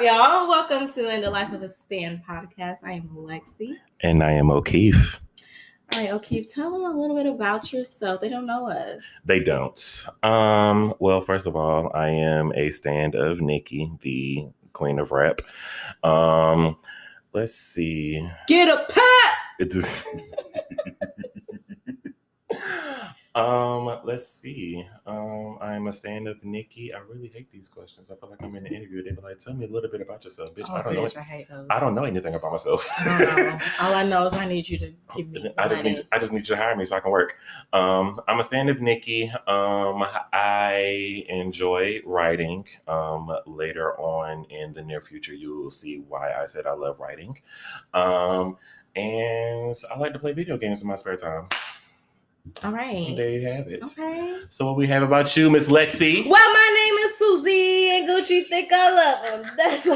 up, y'all? Welcome to In the Life of a Stand podcast. I am Lexii. And I am Okeefe. All right, Okeefe, tell them a little bit about yourself. They don't know us. They don't. Um, well, first of all, I am a stand of Nikki, the queen of rap. Um, let's see. Get a pat. Um, let's see. Um, I'm a stand-up Nikki. I really hate these questions. I feel like I'm in an interview. They be like, "Tell me a little bit about yourself, bitch." Oh, I don't know. I hate those. I don't know anything about myself. I. All I know is I need you to give me. I just need I just need you to hire me so I can work. Um, I'm a stand-up Nikki. Um, I enjoy writing. Um, later on in the near future, you will see why I said I love writing. Um, and I like to play video games in my spare time. All right. There you have it. Okay. So what we have about you, Miss Lexii? Well, my name is Susie, and Gucci think I love him. That's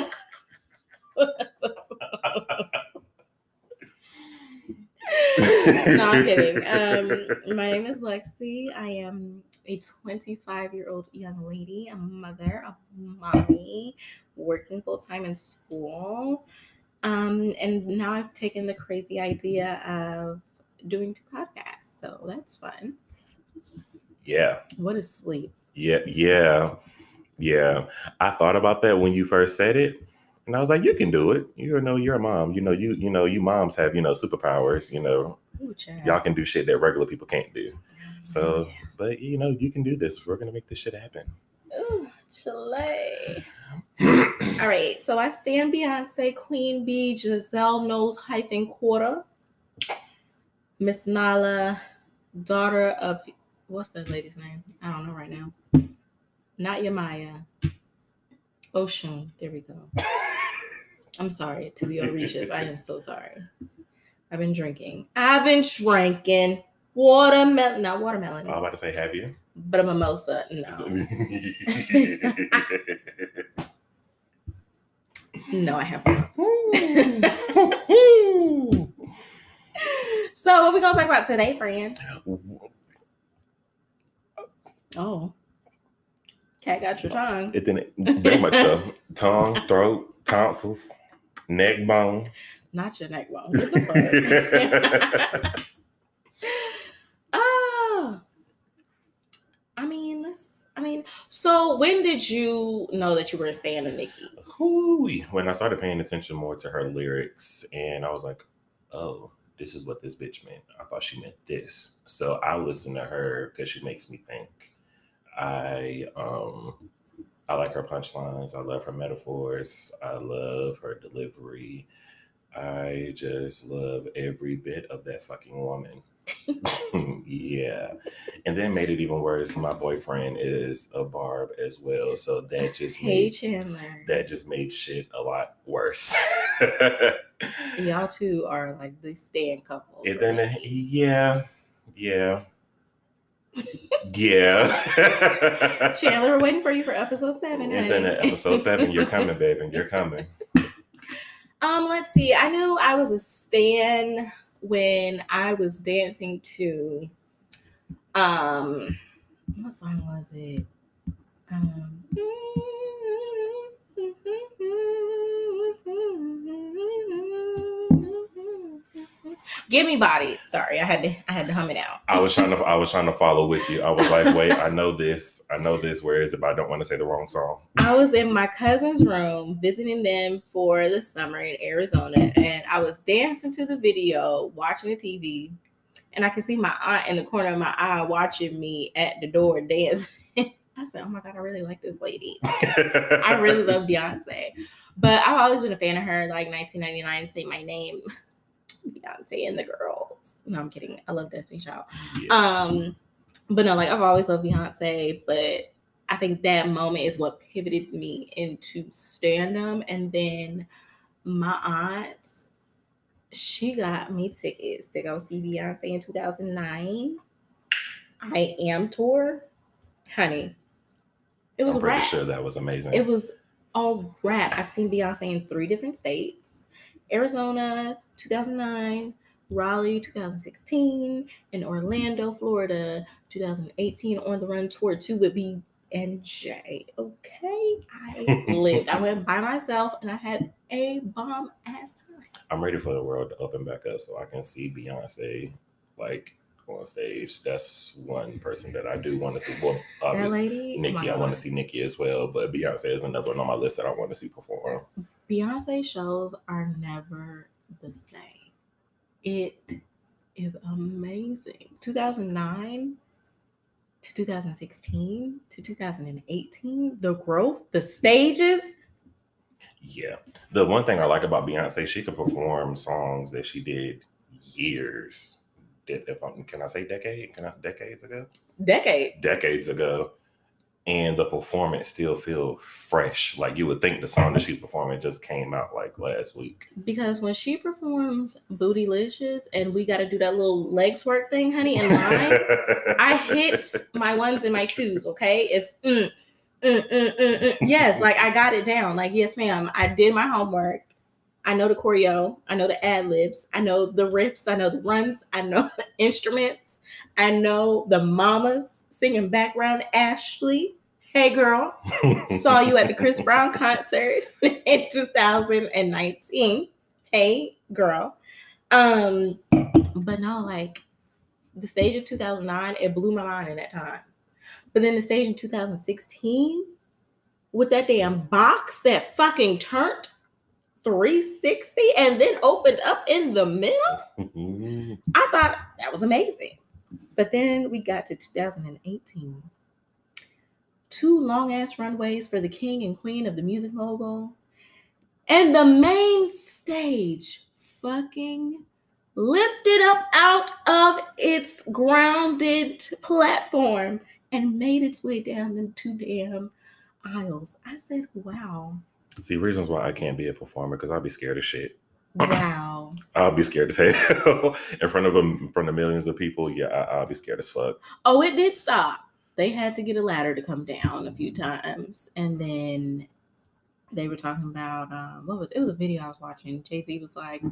no, I'm kidding. Um, my name is Lexii. I am a 25 year old young lady, a mother, a mommy, working full time in school. Um, and now I've taken the crazy idea of doing two podcasts. So that's fun. Yeah, What is sleep? yeah, yeah, yeah. I thought about that when you first said it, and I was like, "You can do it. You know, you're a mom. You know, you you know, you moms have you know superpowers. You know, Ooh, y'all can do shit that regular people can't do. Mm, so, Yeah. but you know, you can do this. We're gonna make this shit happen." Ooh, Chile. All right, so I stand Beyonce, Queen Bey, Giselle Knowles hyphen Carter, Miss Nala, daughter of what's that lady's name? I don't know right now. Not Yemaya. Oshun. There we go. I'm sorry to the Orishas. I am so sorry. I've been drinking. I've been drinking watermelon, not watermelon, oh, I'm about to say, have you? but a mimosa. No, no, I have not. So, what we gonna talk about today, friend? Oh, cat got your tongue. It didn't very much so. Tongue, throat, tonsils, neck bone. Not your neck bone. What the fuck? oh, I mean, let's. I mean, so when did you know that you were a stand of Nikki? Hooey. When I started paying attention more to her lyrics, and I was like, oh, this is what this bitch meant. I thought she meant this. So I listen to her because she makes me think. I um I like her punchlines. I love her metaphors. I love her delivery. I just love every bit of that fucking woman. yeah. And then made it even worse. My boyfriend is a barb as well. So that just Hey made Chandler, that just made shit a lot worse. y'all two are like the stand couple. and then, Nikki. yeah, yeah, yeah. Chandler, we're waiting for you for episode seven. And then at episode seven, you're coming, baby. You're coming. Um, let's see. I knew I was a stan when I was dancing to um what song was it? Um Get Me Bodied. Sorry, I had to I had to hum it out. I was trying to I was trying to follow with you. I was like, wait, I know this. I know this. Where is it? But I don't want to say the wrong song. I was in my cousin's room visiting them for the summer in Arizona, and I was dancing to the video, watching the TV, and I could see my aunt in the corner of my eye watching me at the door dancing. I said, "Oh my god, I really like this lady. I really love Beyonce." But I've always been a fan of her. Like 1999, say my name, Beyonce and the girls. No, I'm kidding. I love Destiny Child. Yeah. Um, but no, like I've always loved Beyonce, but I think that moment is what pivoted me into stand-up. And then my aunt, she got me tickets to go see Beyonce in 2009. I am tour, honey. It was I'm pretty wrap. sure that was amazing. It was all rap. I've seen Beyonce in three different states Arizona, 2009, Raleigh, 2016, and Orlando, Florida, 2018 on the run tour two with and Jay. Okay, I lived. I went by myself, and I had a bomb ass time. I'm ready for the world to open back up so I can see Beyonce like on stage. That's one person that I do want to see. Well, obviously Nikki, I want to see Nikki as well, but Beyonce is another one on my list that I want to see perform. Beyonce shows are never the same. It is amazing. 2009 to 2016 to 2018, the growth, the stages. Yeah. The one thing I like about Beyonce, she could perform songs that she did years. Did if I'm, can I say decade? Can I decades ago? Decade. Decades ago. And the performance still feel fresh. Like you would think the song that she's performing just came out like last week. Because when she performs Bootylicious and we got to do that little legs work thing, honey, in line, I hit my ones and my twos, okay? It's mm, mm, mm, mm, mm. yes, like I got it down. Like, yes, ma'am, I did my homework. I know the choreo, I know the ad libs, I know the riffs, I know the runs, I know the instruments, I know the mamas singing background. Ashley, hey girl, saw you at the Chris Brown concert in 2019. Hey girl. Um, but no, like the stage of 2009, it blew my mind in that time. But then the stage in 2016 with that damn box that fucking turned 360 and then opened up in the middle. I thought that was amazing. But then we got to 2018. Two long ass runways for the king and queen of the music mogul. And the main stage fucking lifted up out of its grounded platform and made its way down them two damn aisles. I said, wow, See, reasons why I can't be a performer because I'd be scared of shit. Wow. I'll be scared to say in front of them, in front of millions of people. Yeah, I, I'll be scared as fuck. Oh, it did stop. They had to get a ladder to come down a few times. And then they were talking about um what was it was a video I was watching. Jay-Z was like,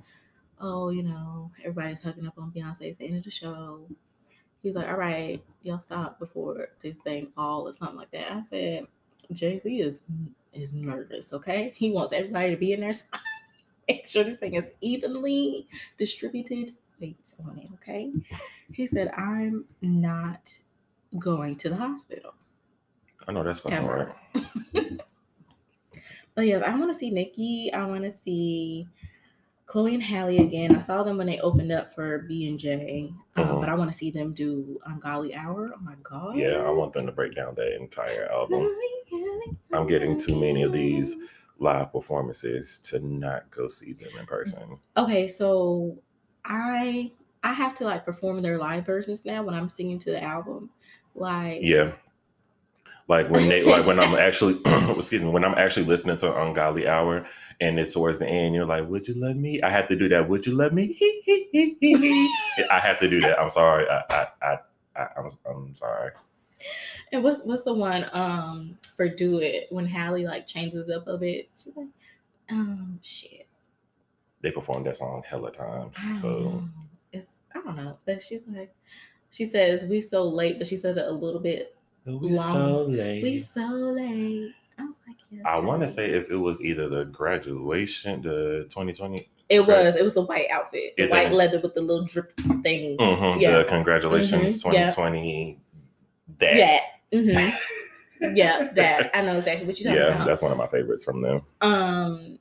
Oh, you know, everybody's hugging up on Beyonce at the end of the show. He's like, All right, y'all stop before this thing fall or something like that. I said, Jay-Z is is nervous, okay? He wants everybody to be in their spot. Make sure this thing is evenly distributed weight on it, okay? He said, I'm not going to the hospital. I know that's fucking Ever. right. But yes, I want to see Nikki. I want to see Chloe and Halle again. I saw them when they opened up for B and J, uh, Mhm. but I want to see them do Ungodly Hour. Oh my god! Yeah, I want them to break down that entire album. I'm getting too many of these live performances to not go see them in person. Okay, so I I have to like perform their live versions now when I'm singing to the album. Like Yeah. Like when they like when I'm actually excuse me, when I'm actually listening to Ungodly Hour and it's towards the end, you're like, Would you let me? I have to do that. Would you let me? I have to do that. I'm sorry. I I I, I I'm, I'm sorry. And what's what's the one um for Do It when Halle like changes up a bit? She's like, um shit. They performed that song hella times. I don't So know. it's I don't know, but she's like, she says we so late, but she said it a little bit. we Long. so late. We so late. I was like, yes. I want to say if it was either the graduation, the 2020, it Gra- was. It was the white outfit, the It white did. leather with the little drip thing. mhm, Yeah. the congratulations Mhm, yeah. 2020, that. Yeah. Hmm yeah, that. I know exactly what you're talking Yeah, about. that's one of my favorites from them. Um,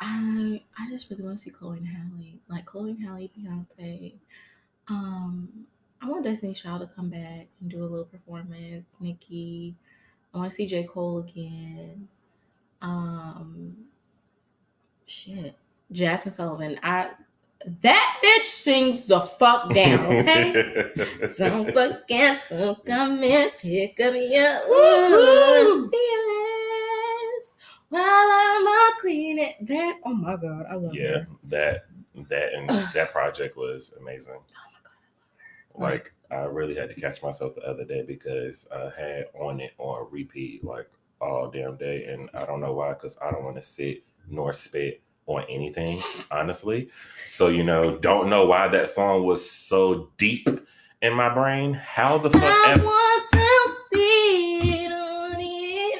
I I just really want to see Chloe and Halle, like Chloe and Halle, Beyonce. Um, I want Destiny's Child to come back and do a little performance. Nicki, I want to see J Cole again. Um, shit, Jazmine Sullivan. I that bitch sings the fuck down. Okay. Don't forget to come and pick up your feelings while I'm all cleaning. That oh my god, I love yeah, her. that that and that project was amazing. Oh my god, Like I really had to catch myself the other day because I had on it on repeat like all damn day, and I don't know why because I don't want to sit nor spit on anything, honestly. So you know, don't know why that song was so deep in my brain. How the fuck? I ever- want to see it.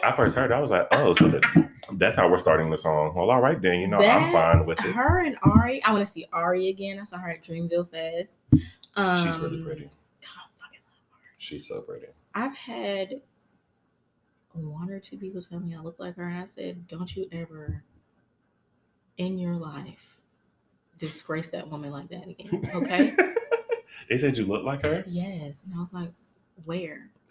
I first heard, it, I was like, oh, so that, that's how we're starting the song. Well, all right then. You know, I'm fine with it. Her and Ari. I want to see Ari again. I saw her at Dreamville Fest. Um, She's really pretty. God, I fucking love her. She's so pretty. I've had one or two people tell me I look like her, and I said, "Don't you ever in your life disgrace that woman like that again." Okay? they said you look like her. yes, and I was like, "Where?"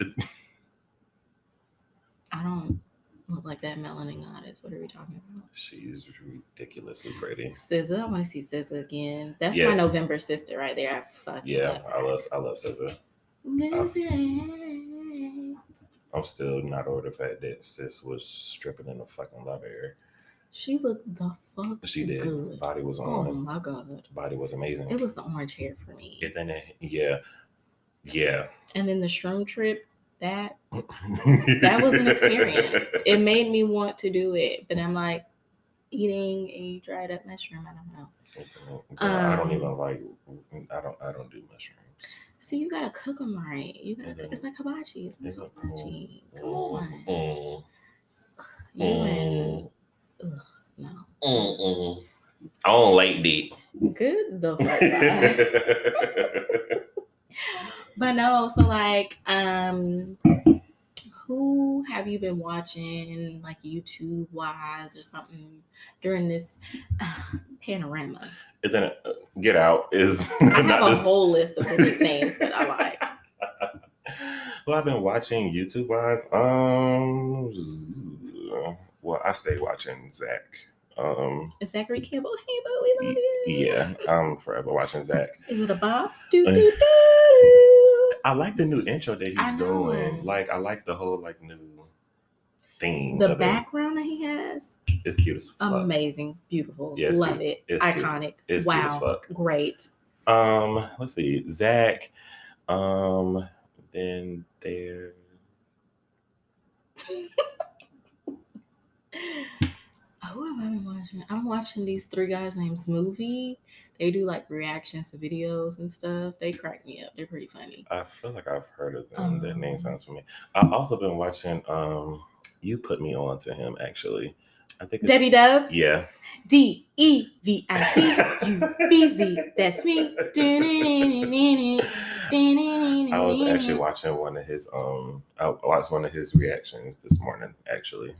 I don't look like that melanin goddess. What are we talking about? She's ridiculously pretty. SZA, I want to see SZA again. That's Yes. my November sister right there. I fucking Yeah, love I love I love SZA. Oh. I'm still not over the fact that sis was stripping in the fucking love air. She looked the fuck She did. good. Body was on. Oh my god. Body was amazing. It was the orange hair for me. Then it- yeah, yeah. And then the shroom trip, that that was an experience. it made me want to do it, but I'm like eating a dried up mushroom. I don't know. Girl, I don't Um, even like. I don't. I don't do mushrooms. See, you gotta cook them right. You gotta. Mhm. It's like hibachi. It's like hibachi. Come on. Mm, You and ugh, no. mm, mm. I don't like that. Good the fuck. But no, so like, um, who have you been watching, like YouTube wise or something, during this uh, panorama? And then uh, Get Out is I have a just. whole list of the names that I like. well, I've been watching YouTube wise. Um, well, I stay watching Zach. Um, Zachary Campbell? Hey, boo, we love you. yeah, I'm forever watching Zach. Is it a Bob? Do, Uh, do, do. I like the new intro that he's doing. Like, I like the whole like new theme. The of background that he has, it. It's cute as fuck. amazing, beautiful, Yeah, love cute. it, It's cute. iconic. It's cute as wow, fuck. great. Um, let's see, Zach. Um, then there. Who have I been watching? I'm watching these three guys named Smoothie. They do like reactions to videos and stuff. They crack me up. They're pretty funny. I feel like I've heard of them. that name Um, sounds familiar. I've also been watching. Um, you put me on to him actually. I think it's, Debbie Dubs. Yeah. D E V I C U B Z. That's me. I was actually watching one of his um I watched one of his reactions this morning actually.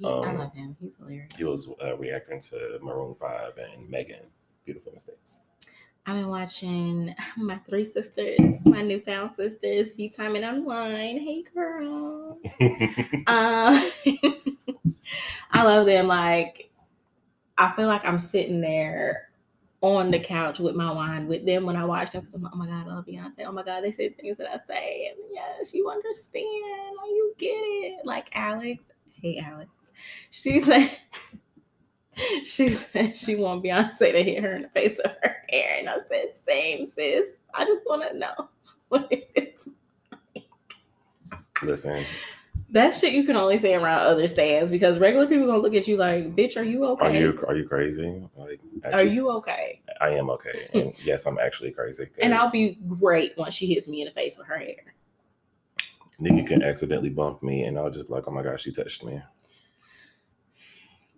He, I um, love him. He's hilarious. He was uh, reacting to Maroon 5 and Megan Beautiful Mistakes. I've been watching my three sisters, my newfound sisters, V Time and Unwind. Hey girl. Um, I love them. Like, I feel like I'm sitting there on the couch with my wine with them when I watch them. I'm like, oh my God, I love Beyonce. Oh my God, they say things that I say. And yes, you understand. Oh, you get it. Like Alex. Hey, Alex. She said, she said she want Beyonce to hit her in the face with her hair. And I said, same, sis. I just want to know what it is. Listen, That shit you can only say around other stands because regular people gonna look at you like, bitch, are you okay? are you are you crazy? Like Are you okay? I am okay. And yes, I'm actually crazy. And I'll be great once she hits me in the face with her hair. Nikki can accidentally bump me and I'll just be like, oh my gosh, she touched me.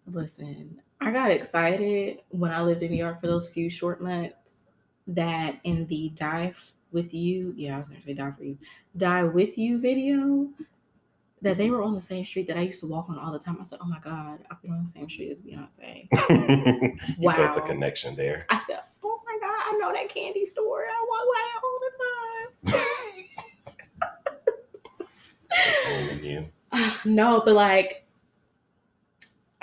Listen, I got excited when I lived in New York for those few short months that in the die with you, yeah, I was gonna say die for you, die with you video, that they were on the same street that I used to walk on all the time. I said, oh my God, I've been on the same street as Beyonce. you felt a connection there. I said, oh my God, I know that candy store. I walk by it all the time. Only you. no, but like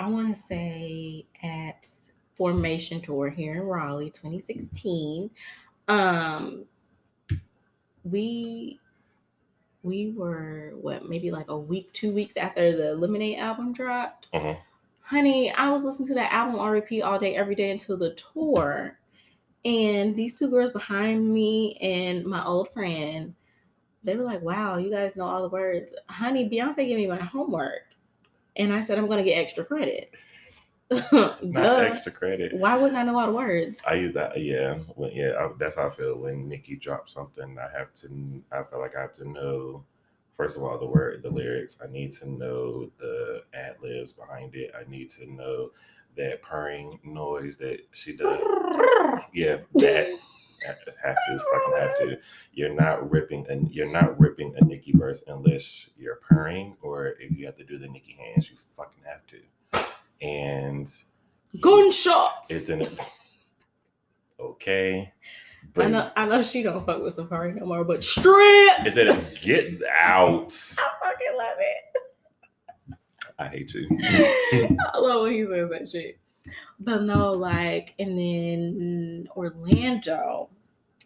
I want to say at Formation Tour here in Raleigh 2016, um we we were what maybe like a week, two weeks after the Lemonade album dropped. Mhm. Honey, I was listening to that album on repeat all day, every day until the tour. And these two girls behind me and my old friend, they were like, wow, you guys know all the words. Honey, Beyonce gave me my homework. And I said, I'm going to get extra credit. Not extra credit. Why wouldn't I know all the words? I use that, yeah. When, yeah, I, that's how I feel when Nikki drops something. I have to, I feel like I have to know First of all, the word, the lyrics. I need to know the ad libs behind it. I need to know that purring noise that she does. Yeah, that have to fucking have to. You're not ripping and you're not ripping a Nicki verse unless you're purring or if you have to do the Nicki hands, you fucking have to. And gunshots. Isn't it okay? But I know, I know she don't fuck with Safaree no more, but strip. Is it a get out? I fucking love it. I hate you. I love when he says that shit. But no, like, and then Orlando,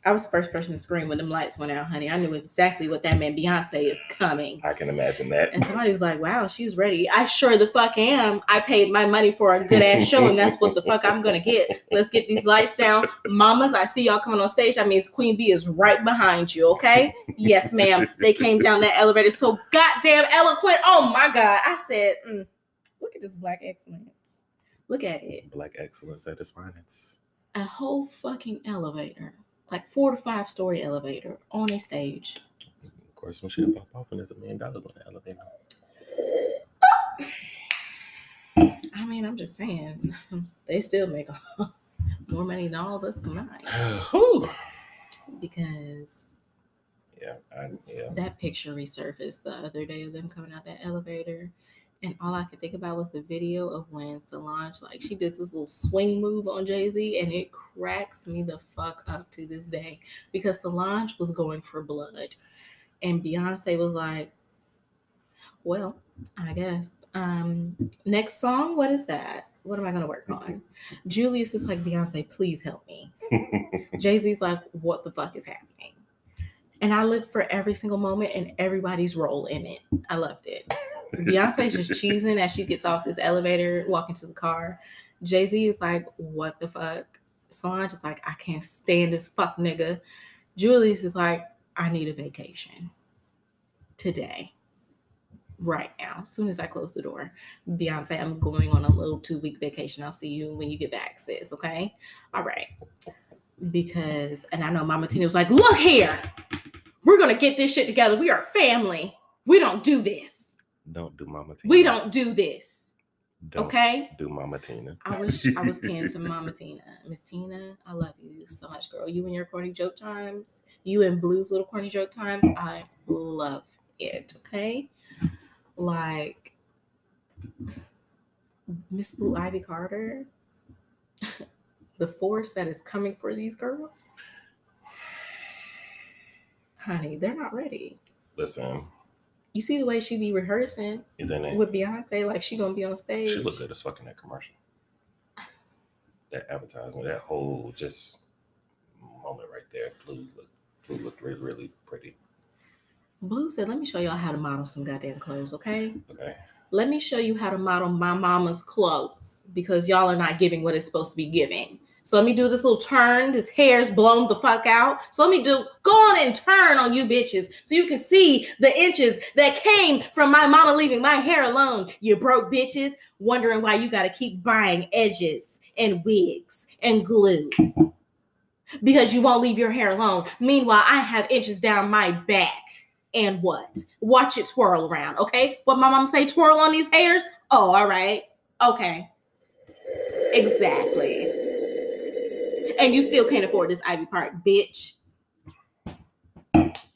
I was the first person to scream when them lights went out, honey. I knew exactly what that meant. Beyonce is coming. I can imagine that. And somebody was like, wow, she's ready. I sure the fuck am. I paid my money for a good ass show, and that's what the fuck I'm gonna get. Let's get these lights down. Mamas, I see y'all coming on stage. That means Queen Bey is right behind you, okay? yes, ma'am. They came down that elevator so goddamn eloquent. Oh my God. I said, mm, look at this black excellence. Look at it. Black excellence at its finest. A whole fucking elevator like four to five story elevator on a stage. Of course, when she pop off and there's a million dollars on the elevator. I mean, I'm just saying, they still make more money than all of us combined. because yeah, I, yeah, that picture resurfaced the other day of them coming out that elevator, and all I could think about was the video of when Solange like she did this little swing move on Jay Z, and it cracks me the fuck up to this day because Solange was going for blood, and Beyonce was like, "Well, I guess." Um, next song, what is that? What am I gonna work on? Julius is like, Beyonce, please help me. Jay Z's like, what the fuck is happening? And I lived for every single moment and everybody's role in it. I loved it. Beyonce's just cheesing as she gets off this elevator, walking to the car. Jay Z is like, what the fuck? Solange is like, I can't stand this fuck nigga. Julius is like, I need a vacation today, right now. As soon as I close the door, Beyonce, I'm going on a little two week vacation. I'll see you when you get back, sis. Okay. All right. Because, and I know Mama Tina was like, look here, we're going to get this shit together. We are family. We don't do this. Don't do Mama Tina. We don't do this. Don't okay. Do Mama Tina. I wish I was kin to Mama Tina. Miss Tina, I love you so much, girl. You and your corny joke times. You and Blue's little corny joke times. I love it. Okay. Like Miss Blue Ivy Carter, the force that is coming for these girls. Honey, they're not ready. Listen, you see the way she be rehearsing with Beyonce, like she gonna be on stage. She look good as fucking that commercial. That advertisement, that whole just moment right there. Blue looked Blue looked really, really pretty. Blue said, "Let me show y'all how to model some goddamn clothes, okay? Okay. Let me show you how to model my mama's clothes because y'all are not giving what it's supposed to be giving." So let me do this little turn. This hair's blown the fuck out. So let me do go on and turn on you bitches so you can see the inches that came from my mama leaving my hair alone. You broke bitches wondering why you got to keep buying edges and wigs and glue because you won't leave your hair alone. Meanwhile, I have inches down my back. And what? Watch it twirl around, okay? What my mom say, twirl on these haters? Oh, all right. Okay. Exactly and you still can't afford this Ivy Park, bitch.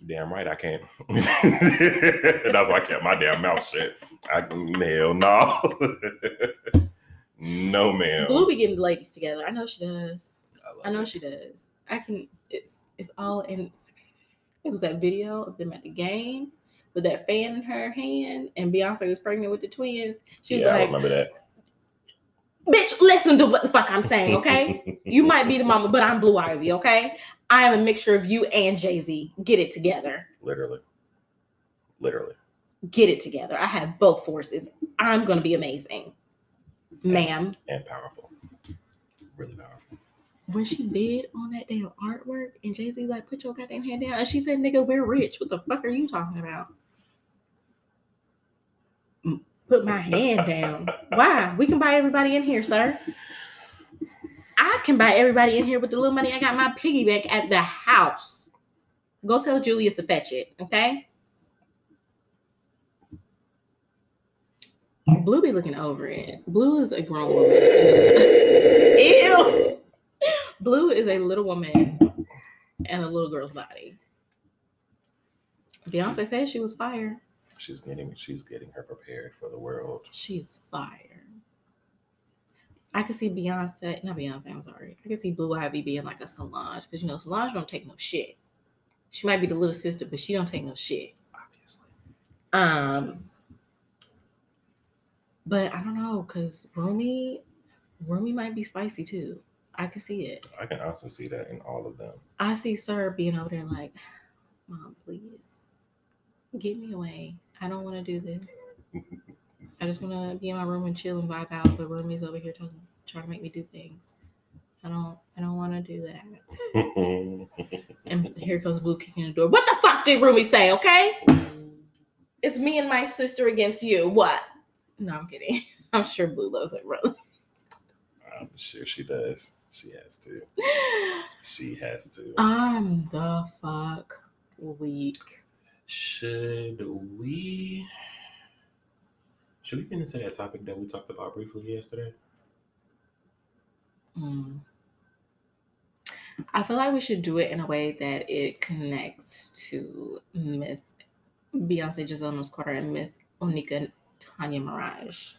Damn right I can't. That's why I kept my damn mouth shut. I hell no. no ma'am. Blue be getting the ladies together. I know she does. I, I know it. she does. I can it's it's all in it was that video of them at the game with that fan in her hand and Beyonce was pregnant with the twins. She was yeah, like, I remember that bitch, listen to what the fuck I'm saying, okay? you might be the mama, but I'm Blue Ivy, okay? I am a mixture of you and Jay Z. Get it together. Literally. Literally. Get it together. I have both forces. I'm going to be amazing, ma'am. And powerful. Really powerful. When she bid on that damn artwork and Jay Z like, put your goddamn hand down. And she said, nigga, we're rich. What the fuck are you talking about? put my hand down. Why? We can buy everybody in here, sir. I can buy everybody in here with the little money I got my piggyback at the house. Go tell Julius to fetch it, okay? Blue be looking over it. Blue is a grown woman. Ew. Blue is a little woman and a little girl's body. Beyonce says she was fired. She's getting she's getting her prepared for the world. She's fire. I could see Beyonce, not Beyonce, I'm sorry. I could see Blue Ivy being like a Solange because you know Solange don't take no shit. She might be the little sister, but she don't take no shit. Obviously. Um, but I don't know because Rumi, Rumi might be spicy too. I could see it. I can also see that in all of them. I see Sir being over there like, Mom, please get me away. I don't want to do this. I just want to be in my room and chill and vibe out. But Rumi's over here talking, trying to make me do things. I don't. I don't want to do that. And here comes Blue kicking the door. What the fuck did Rumi say? Okay, it's me and my sister against you. What? No, I'm kidding. I'm sure Blue loves it, really. I'm sure she does. She has to. She has to. I'm the fuck weak. Should we? Should we get into that topic that we talked about briefly yesterday? Mm. I feel like we should do it in a way that it connects to Miss Beyonce Giselle Knowles Carter and Miss Onika Tanya Maraj.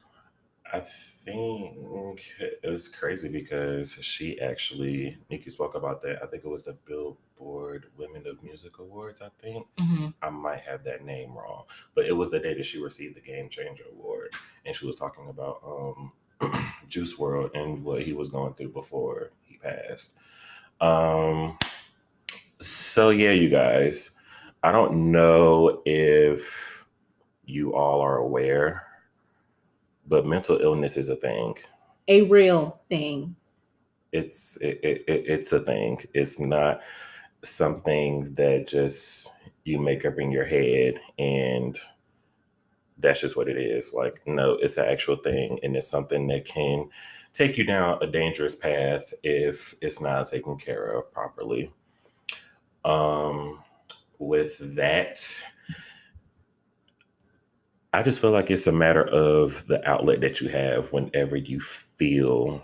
I think it's crazy because she actually, Nikki spoke about that. I think it was the Billboard Women of Music Awards, I think. hmm I might have that name wrong, but it was the day that she received the Game Changer Award. And she was talking about um, Juice WRLD and what he was going through before he passed. Um, so, yeah, you guys, I don't know if you all are aware, but mental illness is a thing. A real thing. it's it, it, it- it's a thing it's not something that just you make up in your head and that's just what it is. Like no it's an actual thing and it's something that can take you down a dangerous path if it's not taken care of properly. Um with that i just feel like it's a matter of the outlet that you have whenever you feel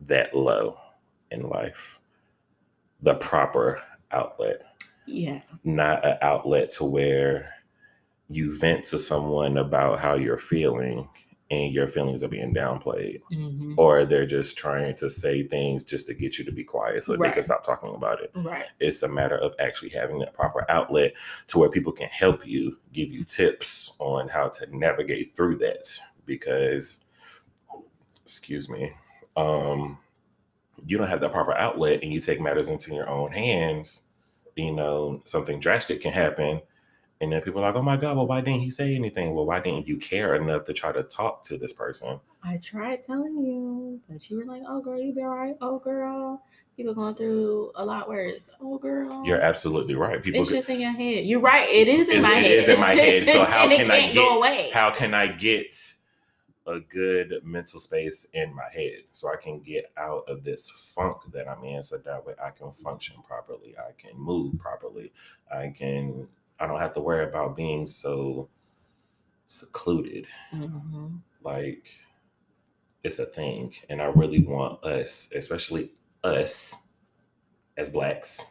that low in life. The proper outlet. Yeah. not an outlet to where you vent to someone about how you're feeling and your feelings are being downplayed. Hmm or they're just trying to say things just to get you to be quiet so they can stop talking about it. Right. it's a matter of actually having that proper outlet to where people can help you give you tips on how to navigate through that. Because excuse me um you don't have that proper outlet and you take matters into your own hands you know something drastic can happen and then people are like oh my god well why didn't he say anything well why didn't you care enough to try to talk to this person I tried telling you, but you were like, "Oh, girl, you be all right." Oh, girl, people going through a lot worse. Oh, girl, you're absolutely right people It's just in your head. You're right. It is in It- my it head. is in my head. So how can I go away? how can I get a good mental space in my head so I can get out of this funk that I'm in so that way I can function properly, I can move properly, I can I don't have to worry about being so secluded. Mhm. Like it's a thing and I really want us, especially us as blacks.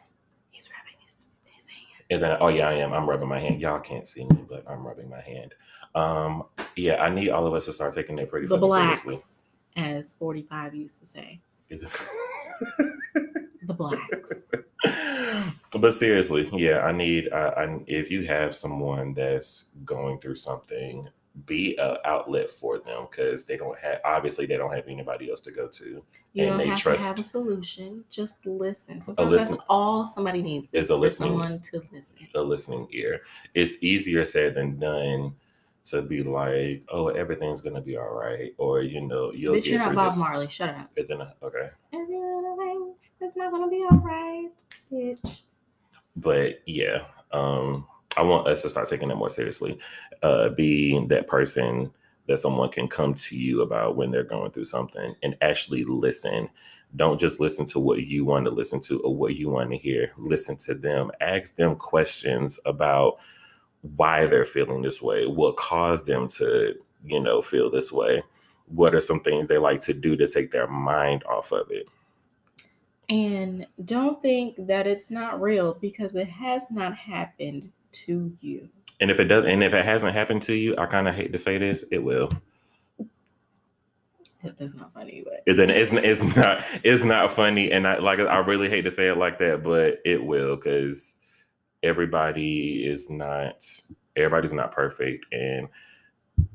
He's rubbing his, his hand. And then, oh yeah, I am. I'm rubbing my hand. Y'all can't see me, but I'm rubbing my hand. Um, yeah, I need all of us to start taking that pretty The blacks, seriously. as 45 used to say. The blacks. but seriously, yeah, I need. I, I if you have someone that's going through something, be an outlet for them because they don't have. Obviously, they don't have anybody else to go to. You And don't they have trust- to have a solution. Just listen. Sometimes listen- all somebody needs Is a listening- someone to listen. a listening ear. It's easier said than done to be like, oh, everything's gonna be all right, or you know, you'll Bitch, get you're not Bob this. Marley. Shut up. And then, okay, Everything is not gonna be all right, bitch. but yeah, um, I want us to start taking it more seriously. Uh, be that person that someone can come to you about when they're going through something and actually listen. Don't just listen to what you want to listen to or what you want to hear. Listen to them. Ask them questions about why they're feeling this way, what caused them to you know, feel this way? What are some things they like to do to take their mind off of it? And don't think that it's not real because it has not happened to you. And if it does, and if it hasn't happened to you, I kind of hate to say this, it will. That's not funny, but It then it's it's not it's not funny, and I like I really hate to say it like that, but it will because everybody is not everybody's not perfect, and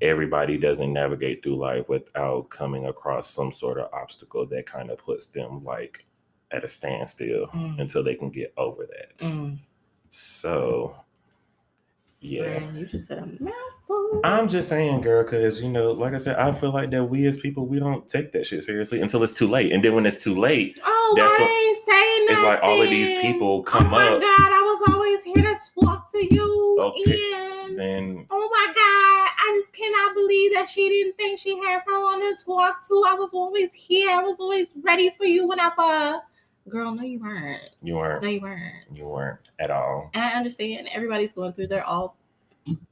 everybody doesn't navigate through life without coming across some sort of obstacle that kind of puts them like at a standstill Mm. until they can get over that. Mm, So, yeah. you just said a mouthful. I'm just saying, girl, because you know, like I said, I feel like that we as people we don't take that shit seriously until it's too late, and then when it's too late, oh, that's I what- ain't saying it's like all of these people oh come up. oh my up, God, I was always here to talk to you. Okay, And then oh my God, I just cannot believe that she didn't think she had someone to talk to. I was always here. I was always ready for you whenever. Girl, no, you weren't. You weren't. No, you weren't. you weren't at all. And I understand everybody's going through their all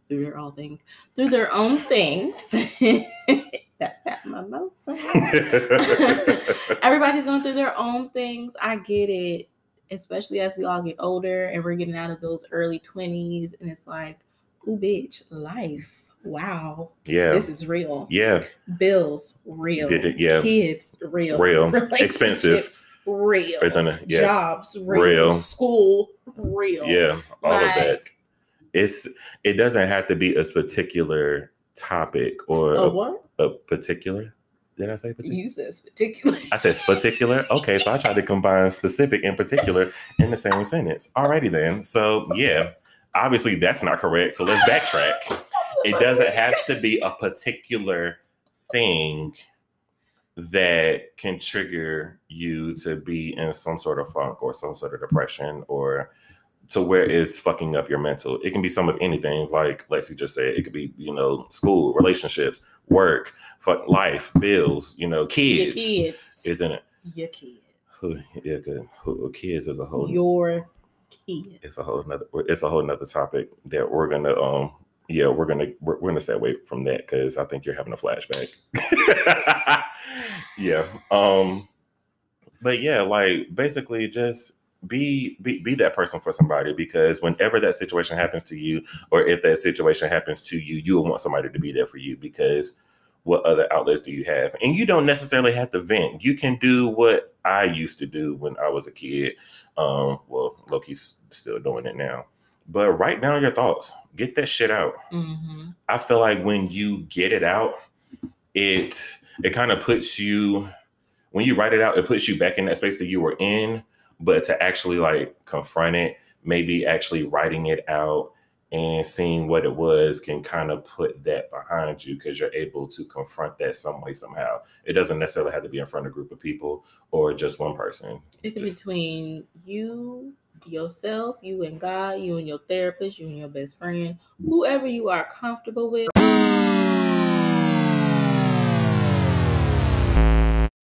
through their all things through their own things. That's that my mouth. Everybody's going through their own things. I get it, especially as we all get older and we're getting out of those early 20s. And it's like, ooh, bitch, life. Wow. yeah, This is real. yeah, Bills, real. Did it- yeah. Kids, real. Real. Expensive. Real. Then, yeah. Jobs, real. Real. School, real. yeah, all of that. It's it doesn't have to be a particular topic or A a, what? a particular. Did I say particular? You said particular. I said particular. Okay, so I tried to combine specific and particular in the same sentence. Alrighty then. So yeah, obviously that's not correct. So let's backtrack. It doesn't have to be a particular thing that can trigger you to be in some sort of funk or some sort of depression or to where it's fucking up your mental. It can be some of anything, like Lexii just said. It could be, you know, school, relationships, work, fuck life, bills, you know, Your kids. kids. Isn't it? Your kids. Yeah, good. Kids is a whole. Your kids. It's a whole nother. It's a whole nother topic that we're gonna. Um. Yeah, we're gonna we're, we're gonna stay away from that because I think you're having a flashback. yeah. Um. But yeah, like basically just be be be that person for somebody because whenever that situation happens to you, or if that situation happens to you, you will want somebody to be there for you because what other outlets do you have? And you don't necessarily have to vent. You can do what I used to do when I was a kid. Um, well, Loki's still doing it now. But write down your thoughts. Get that shit out. Mm-hmm. I feel like when you get it out, it it kind of puts you when you write it out, it puts you back in that space that you were in. But to actually like confront it, maybe actually writing it out and seeing what it was can kind of put that behind you because you're able to confront that some way somehow. It doesn't necessarily have to be in front of a group of people or just one person. It could be between you, yourself, you and God, you and your therapist, you and your best friend, whoever you are comfortable with.